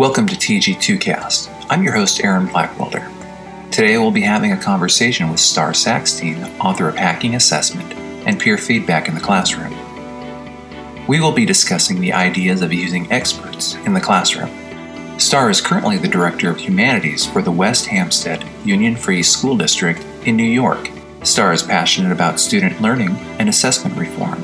Welcome to TG2Cast. I'm your host, Aaron Blackwelder. Today we'll be having a conversation with Starr Sackstein, author of Hacking Assessment and Peer Feedback in the Classroom. We will be discussing the ideas of using experts in the classroom. Starr is currently the Director of Humanities for the West Hempstead Union Free School District in New York. Starr is passionate about student learning and assessment reform.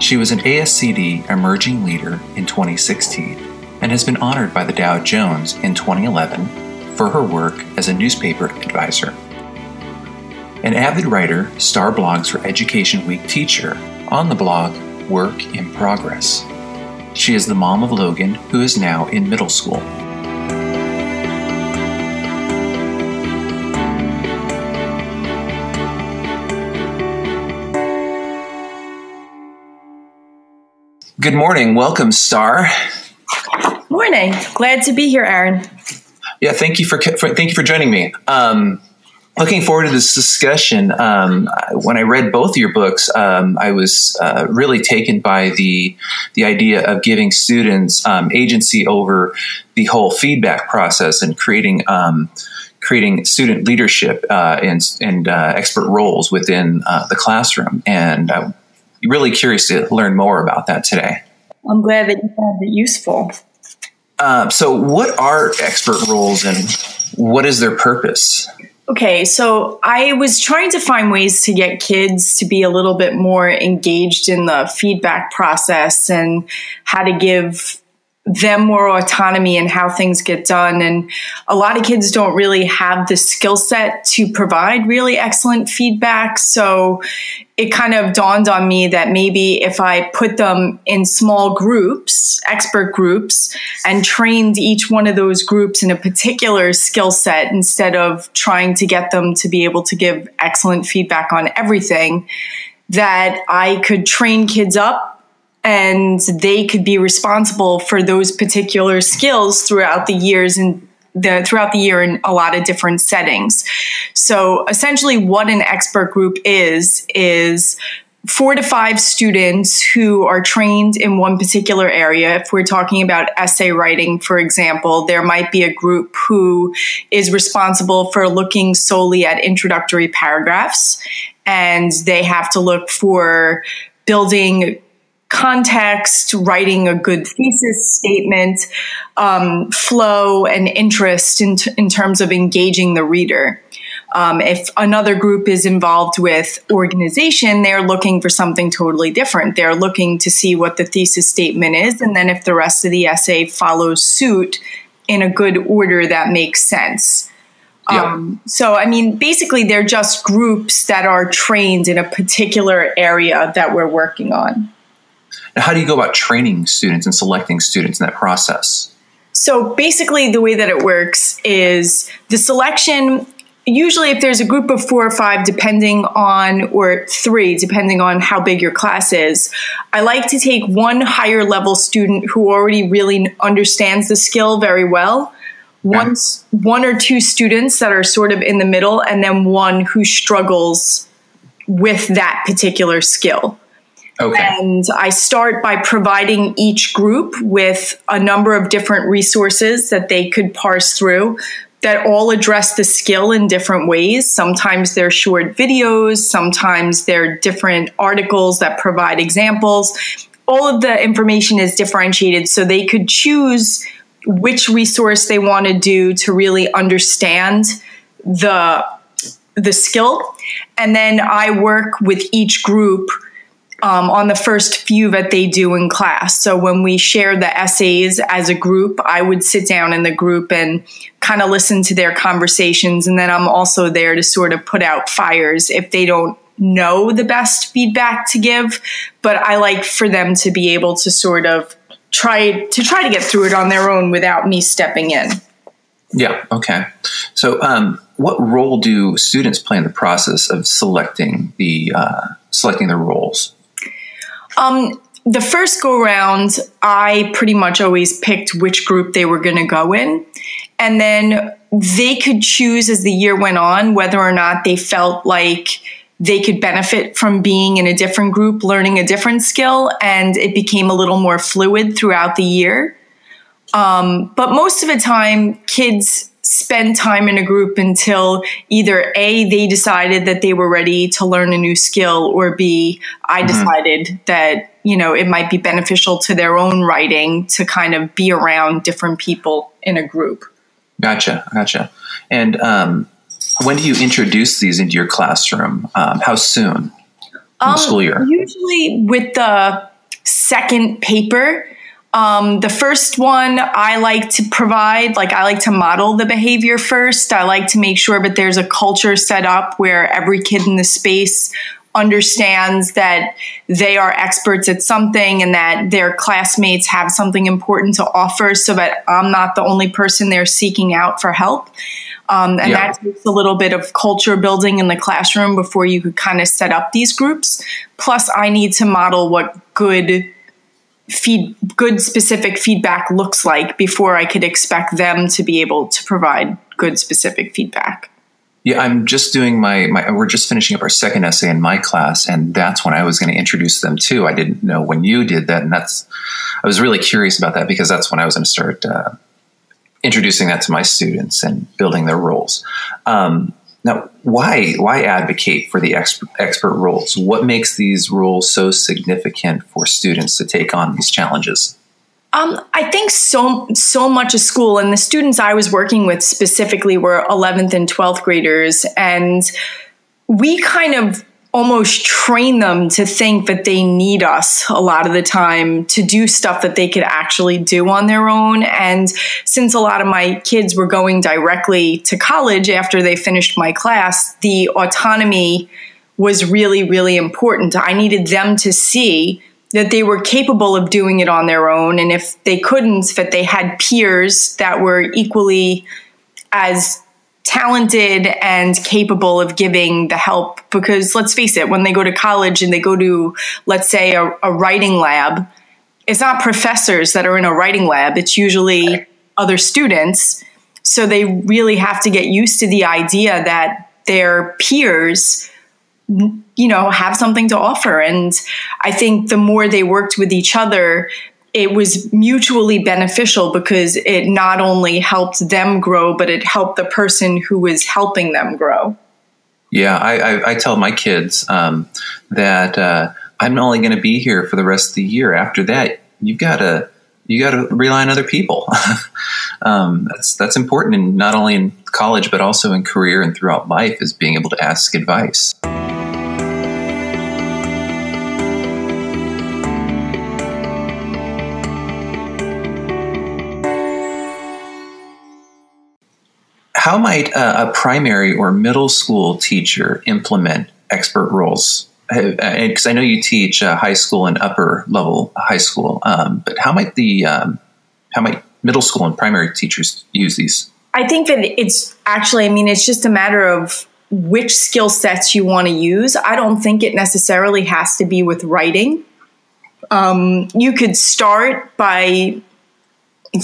She was an ASCD Emerging Leader in 2016 and has been honored by the Dow Jones in 2011 for her work as a newspaper advisor. An avid writer, Starr blogs for Education Week teacher on the blog Work in Progress. She is the mom of Logan, who is now in middle school. Good morning. Welcome, Starr. Morning. Glad to be here, Aaron. Yeah, thank you for, for thank you for joining me. Um, looking forward to this discussion. Um, when I read both of your books, um, I was uh, really taken by the the idea of giving students um, agency over the whole feedback process and creating um, creating student leadership uh, and and uh, expert roles within uh, the classroom. And I'm really curious to learn more about that today. I'm glad that you found it useful. Uh, so, what are expert roles and what is their purpose? Okay, so I was trying to find ways to get kids to be a little bit more engaged in the feedback process and how to give them more autonomy in how things get done. And a lot of kids don't really have the skill set to provide really excellent feedback. So it kind of dawned on me that maybe if I put them in small groups, expert groups, and trained each one of those groups in a particular skill set instead of trying to get them to be able to give excellent feedback on everything, that I could train kids up and they could be responsible for those particular skills throughout the years and the, throughout the year in a lot of different settings. So essentially what an expert group is, is four to five students who are trained in one particular area. If we're talking about essay writing, for example, there might be a group who is responsible for looking solely at introductory paragraphs and they have to look for building context, writing a good thesis statement, um, flow, and interest in, t- in terms of engaging the reader. Um, if another group is involved with organization, they're looking for something totally different. They're looking to see what the thesis statement is, and then if the rest of the essay follows suit in a good order that makes sense. Yeah. Um, so, I mean, basically, they're just groups that are trained in a particular area that we're working on. And how do you go about training students and selecting students in that process? So basically, the way that it works is the selection. Usually, if there's a group of four or five, depending on, or three, depending on how big your class is, I like to take one higher level student who already really understands the skill very well, one, one or two students that are sort of in the middle, and then one who struggles with that particular skill. Okay. And I start by providing each group with a number of different resources that they could parse through that all address the skill in different ways. Sometimes they're short videos, sometimes they're different articles that provide examples. All of the information is differentiated so they could choose which resource they want to do to really understand the the skill. And then I work with each group um, on the first few that they do in class. So when we share the essays as a group, I would sit down in the group and kind of listen to their conversations. And then I'm also there to sort of put out fires if they don't know the best feedback to give. But I like for them to be able to sort of try to try to get through it on their own without me stepping in. Yeah. Okay. So, um, what role do students play in the process of selecting the uh, selecting their roles? Um, the first go round, I pretty much always picked which group they were going to go in. And then they could choose as the year went on whether or not they felt like they could benefit from being in a different group, learning a different skill, and it became a little more fluid throughout the year. Um, but most of the time, kids spend time in a group until either A, they decided that they were ready to learn a new skill, or B, I mm-hmm. decided that, you know, it might be beneficial to their own writing to kind of be around different people in a group. Gotcha. Gotcha. And um, when do you introduce these into your classroom? Um, how soon in um, the school year? Usually with the second paper. Um, the first one I like to provide, like I like to model the behavior first. I like to make sure that there's a culture set up where every kid in the space understands that they are experts at something and that their classmates have something important to offer so that I'm not the only person they're seeking out for help. Um, and yeah. that takes a little bit of culture building in the classroom before you could kind of set up these groups. Plus, I need to model what good feed good specific feedback looks like before I could expect them to be able to provide good specific feedback. Yeah, I'm just doing my, my we're just finishing up our second essay in my class, and that's when I was going to introduce them too. I didn't know when you did that, and that's I was really curious about that because that's when I was going to start uh, introducing that to my students and building their roles. Um, now, why why advocate for the expert, expert roles? What makes these roles so significant for students to take on these challenges? Um, I think so so much of school and the students I was working with specifically were 11th and 12th graders, and we kind of almost train them to think that they need us a lot of the time to do stuff that they could actually do on their own. And since a lot of my kids were going directly to college after they finished my class, the autonomy was really, really important. I needed them to see that they were capable of doing it on their own. And if they couldn't, that they had peers that were equally as talented and capable of giving the help. Because let's face it when they go to college and they go to let's say a, a, writing lab it's not professors that are in a writing lab. It's usually other students. So they really have to get used to the idea that their peers you know have something to offer. And i think the more they worked with each other it was mutually beneficial because it not only helped them grow, but it helped the person who was helping them grow. Yeah, I, I, I tell my kids um, that uh, I'm only going to be here for the rest of the year. After that, you've got to you got to rely on other people. um, that's that's important, in not only in college but also in career and throughout life, is being able to ask advice. How might a, a primary or middle school teacher implement expert roles? Because uh, I know you teach uh, high school and upper level high school, um, but how might the um, how might middle school and primary teachers use these? I think that it's actually, I mean, it's just a matter of which skill sets you want to use. I don't think it necessarily has to be with writing. Um, you could start by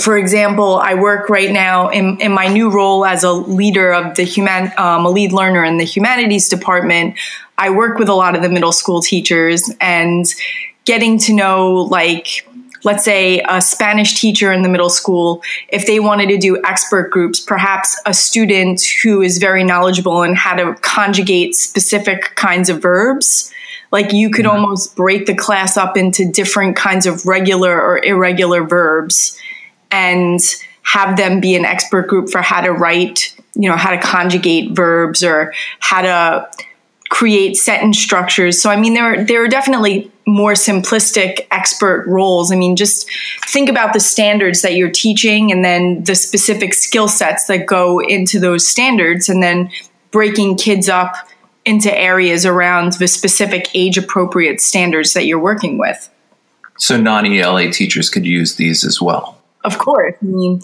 for example, I work right now in, in my new role as a leader of the human, um, a lead learner in the humanities department. I work with a lot of the middle school teachers and getting to know, like, let's say a Spanish teacher in the middle school, if they wanted to do expert groups, perhaps a student who is very knowledgeable in how to conjugate specific kinds of verbs. Like you could mm-hmm. almost break the class up into different kinds of regular or irregular verbs and have them be an expert group for how to write, you know, how to conjugate verbs or how to create sentence structures. So I mean there are, there are definitely more simplistic expert roles. I mean just think about the standards that you're teaching and then the specific skill sets that go into those standards and then breaking kids up into areas around the specific age appropriate standards that you're working with. So non ELA teachers could use these as well. Of course. I mean,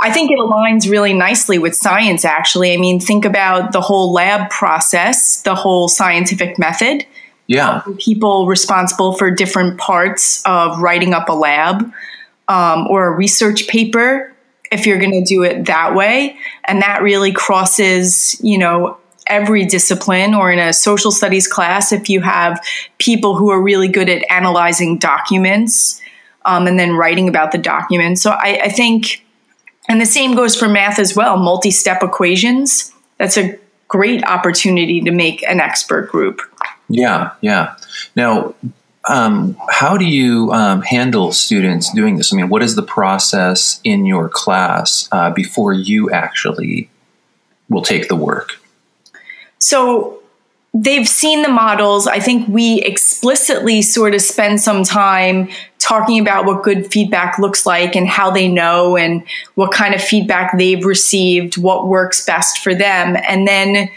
I think it aligns really nicely with science, actually. I mean, think about the whole lab process, the whole scientific method. Yeah. Um, people responsible for different parts of writing up a lab um, or a research paper, if you're going to do it that way. And that really crosses, you know, every discipline or in a social studies class if you have people who are really good at analyzing documents um, and then writing about the document. So I, I think, and the same goes for math as well. Multi step equations. That's a great opportunity to make an expert group. Yeah, yeah. Now, um, how do you um, handle students doing this? I mean, what is the process in your class uh, before you actually will take the work? So they've seen the models. I think we explicitly sort of spend some time talking about what good feedback looks like and how they know and what kind of feedback they've received, what works best for them. And then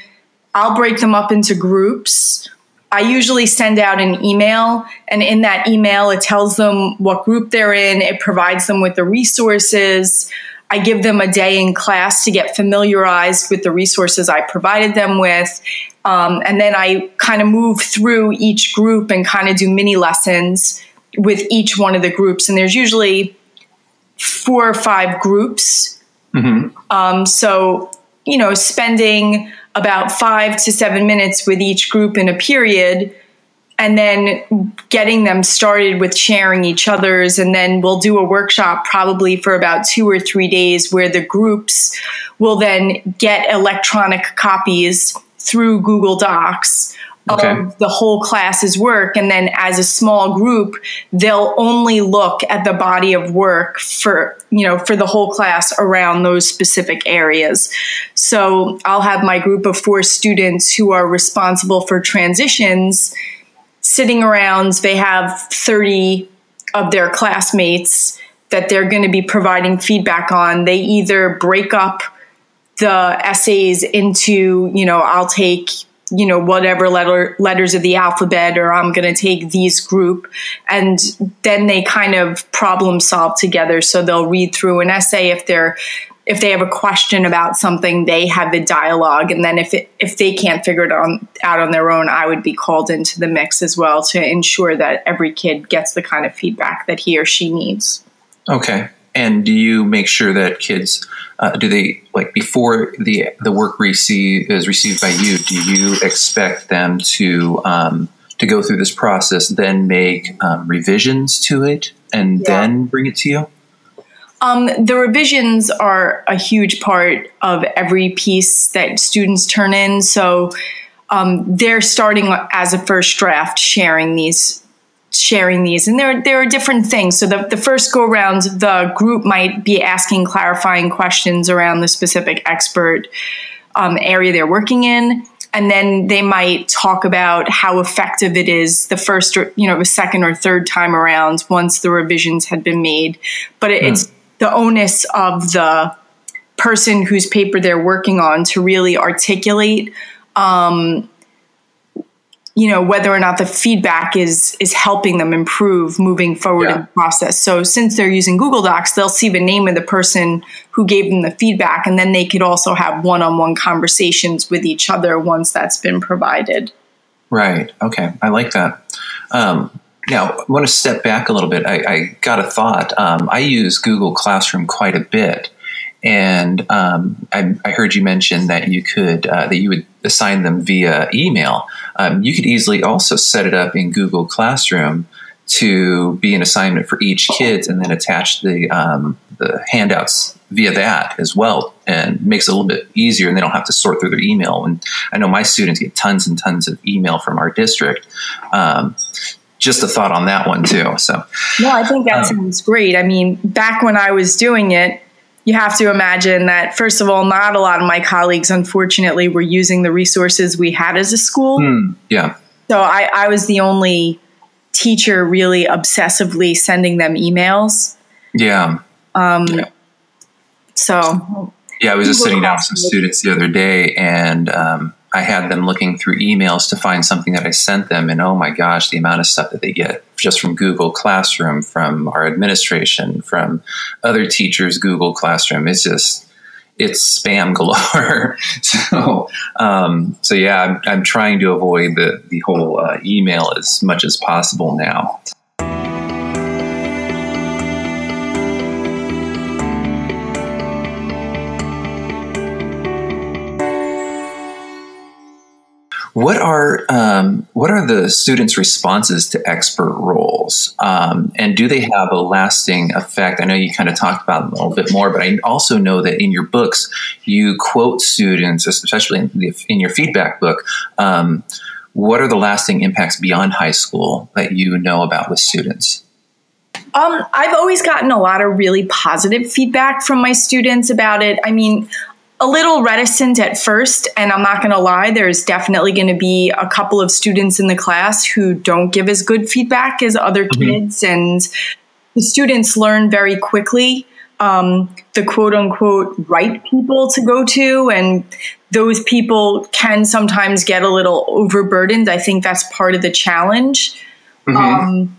I'll break them up into groups I usually send out an email, and in that email, it tells them what group they're in, it provides them with the resources. I give them a day in class to get familiarized with the resources I provided them with. Um, and then I kind of move through each group and kind of do mini lessons with each one of the groups. And there's usually four or five groups. Mm-hmm. Um, so, you know, spending about five to seven minutes with each group in a period and then getting them started with sharing each other's and then we'll do a workshop probably for about two or three days where the groups will then get electronic copies through google docs okay. of the whole class's work. And then as a small group, they'll only look at the body of work for, you know, for the whole class around those specific areas. So I'll have my group of four students who are responsible for transitions sitting around. They have 30 of their classmates that they're going to be providing feedback on. They either break up the essays into, you know, I'll take you know whatever letter letters of the alphabet or i'm going to take these group and then they kind of problem solve together so they'll read through an essay if they're if they have a question about something they have the dialogue and then if it, if they can't figure it on, out on their own i would be called into the mix as well to ensure that every kid gets the kind of feedback that he or she needs okay and do you make sure that kids uh, do they like before the the work receive is received by you? Do you expect them to um, to go through this process, then make um, revisions to it, and yeah. then bring it to you? Um, the revisions are a huge part of every piece that students turn in. So um, they're starting as a first draft, sharing these sharing these. And there there are different things. So the, the first go around the group might be asking clarifying questions around the specific expert um, area they're working in. And then they might talk about how effective it is the first or you know the second or third time around once the revisions had been made. But it, it's the onus of the person whose paper they're working on to really articulate um, you know whether or not the feedback is is helping them improve moving forward yeah. in the process. So since they're using google docs they'll see the name of the person who gave them the feedback and then they could also have one-on-one conversations with each other once that's been provided. Right. Okay. I like that. Um, now i want to step back a little bit. I, I got a thought. Um, i use google classroom quite a bit. And um, I, I, heard you mention that you could uh, that you would assign them via email. Um, you could easily also set it up in Google Classroom to be an assignment for each kid, and then attach the um, the handouts via that as well, and makes it a little bit easier, and they don't have to sort through their email. And I know my students get tons and tons of email from our district. Um, just a thought on that one too. So, no, I think that um, sounds great. I mean, back when I was doing it, you have to imagine that, first of all, not a lot of my colleagues, unfortunately, were using the resources we had as a school. Mm, yeah. So I, I was the only teacher really obsessively sending them emails. Yeah. Um, yeah. So. Yeah, I was just sitting down with some students the other day, and um, I had them looking through emails to find something that I sent them, and oh my gosh, the amount of stuff that they get just from Google Classroom, from our administration, from other teachers' Google Classroom. It's just it's spam galore. so, um, so yeah, I'm, I'm, trying to avoid the the whole uh, email as much as possible now. What are um, what are the students' responses to expert roles, um, and do they have a lasting effect? I know you kind of talked about them a little bit more, but I also know that in your books you quote students, especially in, the, in your feedback book. Um, what are the lasting impacts beyond high school that you know about with students? Um, I've always gotten a lot of really positive feedback from my students about it. I mean, a little reticent at first, and I'm not going to lie, there's definitely going to be a couple of students in the class who don't give as good feedback as other mm-hmm. kids, and the students learn very quickly um, the quote unquote right people to go to, and those people can sometimes get a little overburdened. I think that's part of the challenge. Mm-hmm. Um,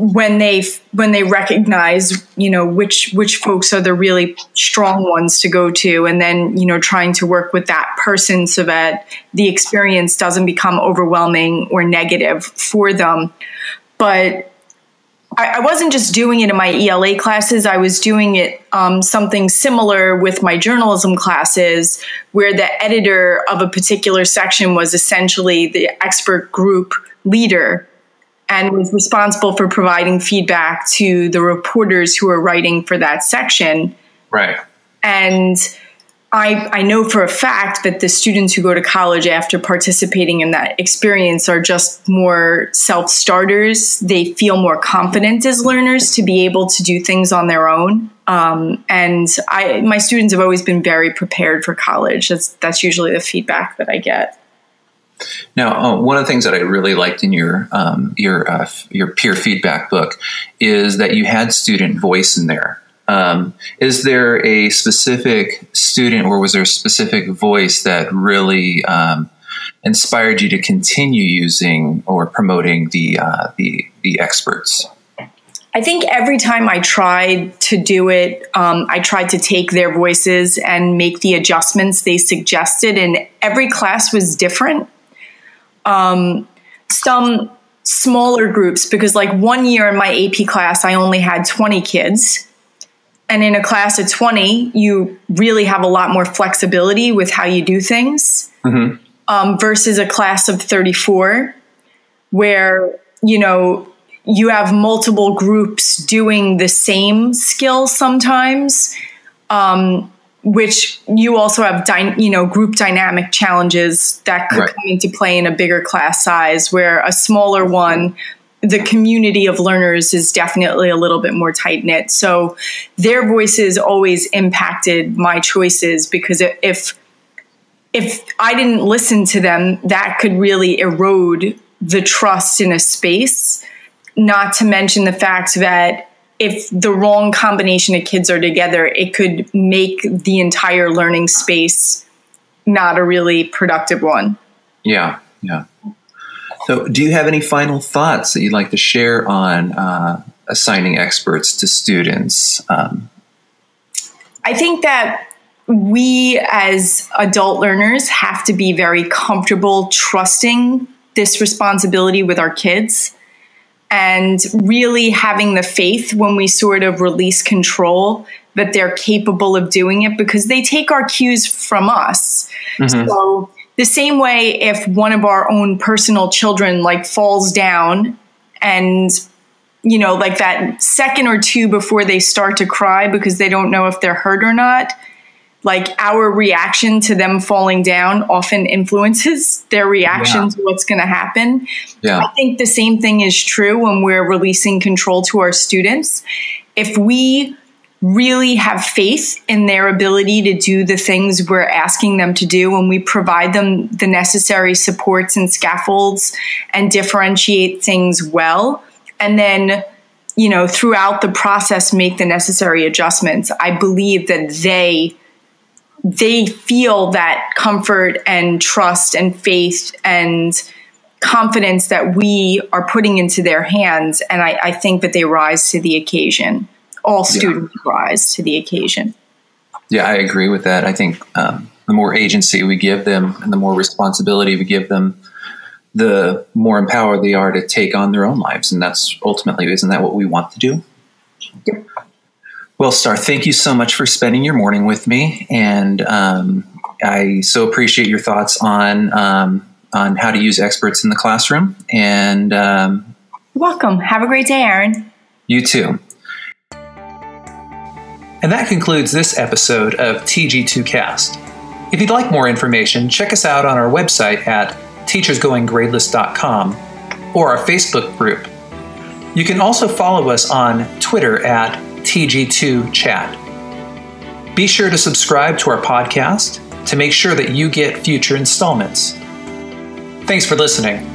when they when they recognize you know which which folks are the really strong ones to go to. And then you know trying to work with that person so that the experience doesn't become overwhelming or negative for them. But I, wasn't just doing it in my ELA classes. I was doing it um, something similar with my journalism classes, where the editor of a particular section was essentially the expert group leader and was responsible for providing feedback to the reporters who were writing for that section. Right. And I, I know for a fact that the students who go to college after participating in that experience are just more self starters. They feel more confident as learners to be able to do things on their own. Um, and I, my students have always been very prepared for college. That's, that's usually the feedback that I get. Now, uh, one of the things that I really liked in your um, your uh, your peer feedback book is that you had student voice in there. Um, is there a specific student, or was there a specific voice that really um, inspired you to continue using or promoting the uh, the the experts? I think every time I tried to do it, um, I tried to take their voices and make the adjustments they suggested, and every class was different um, some smaller groups because like one year in my AP class, I only had 20 kids. And in a class of 20, you really have a lot more flexibility with how you do things mm-hmm. um, versus a class of 34 where, you know, you have multiple groups doing the same skill sometimes. Um, which you also have dy- you know group dynamic challenges that could right. come into play in a bigger class size where a smaller one the community of learners is definitely a little bit more tight knit so their voices always impacted my choices because if if I didn't listen to them that could really erode the trust in a space not to mention the fact that if the wrong combination of kids are together, it could make the entire learning space not a really productive one. Yeah, yeah. So, do you have any final thoughts that you'd like to share on uh, assigning experts to students? Um, I think that we as adult learners have to be very comfortable trusting this responsibility with our kids and really having the faith when we sort of release control that they're capable of doing it because they take our cues from us. Mm-hmm. So the same way if one of our own personal children like falls down and you know like that second or two before they start to cry because they don't know if they're hurt or not like our reaction to them falling down often influences their reaction yeah. to what's going to happen. Yeah. I think the same thing is true when we're releasing control to our students. If we really have faith in their ability to do the things we're asking them to do and we provide them the necessary supports and scaffolds and differentiate things well and then you know throughout the process make the necessary adjustments i believe that they they feel that comfort and trust and faith and confidence that we are putting into their hands. And I, I think that they rise to the occasion. All students yeah. rise to the occasion. Yeah, I agree with that. I think um, the more agency we give them and the more responsibility we give them, the more empowered they are to take on their own lives. And that's ultimately, isn't that what we want to do? Yep. Well, Starr, thank you so much for spending your morning with me. And um, I so appreciate your thoughts on um, on how to use experts in the classroom. And um, welcome. Have a great day, Aaron. You too. And that concludes this episode of TG2Cast. If you'd like more information, check us out on our website at teachersgoinggradeless.com or our Facebook group. You can also follow us on Twitter at TG2Chat. Be sure to subscribe to our podcast to make sure that you get future installments. Thanks for listening.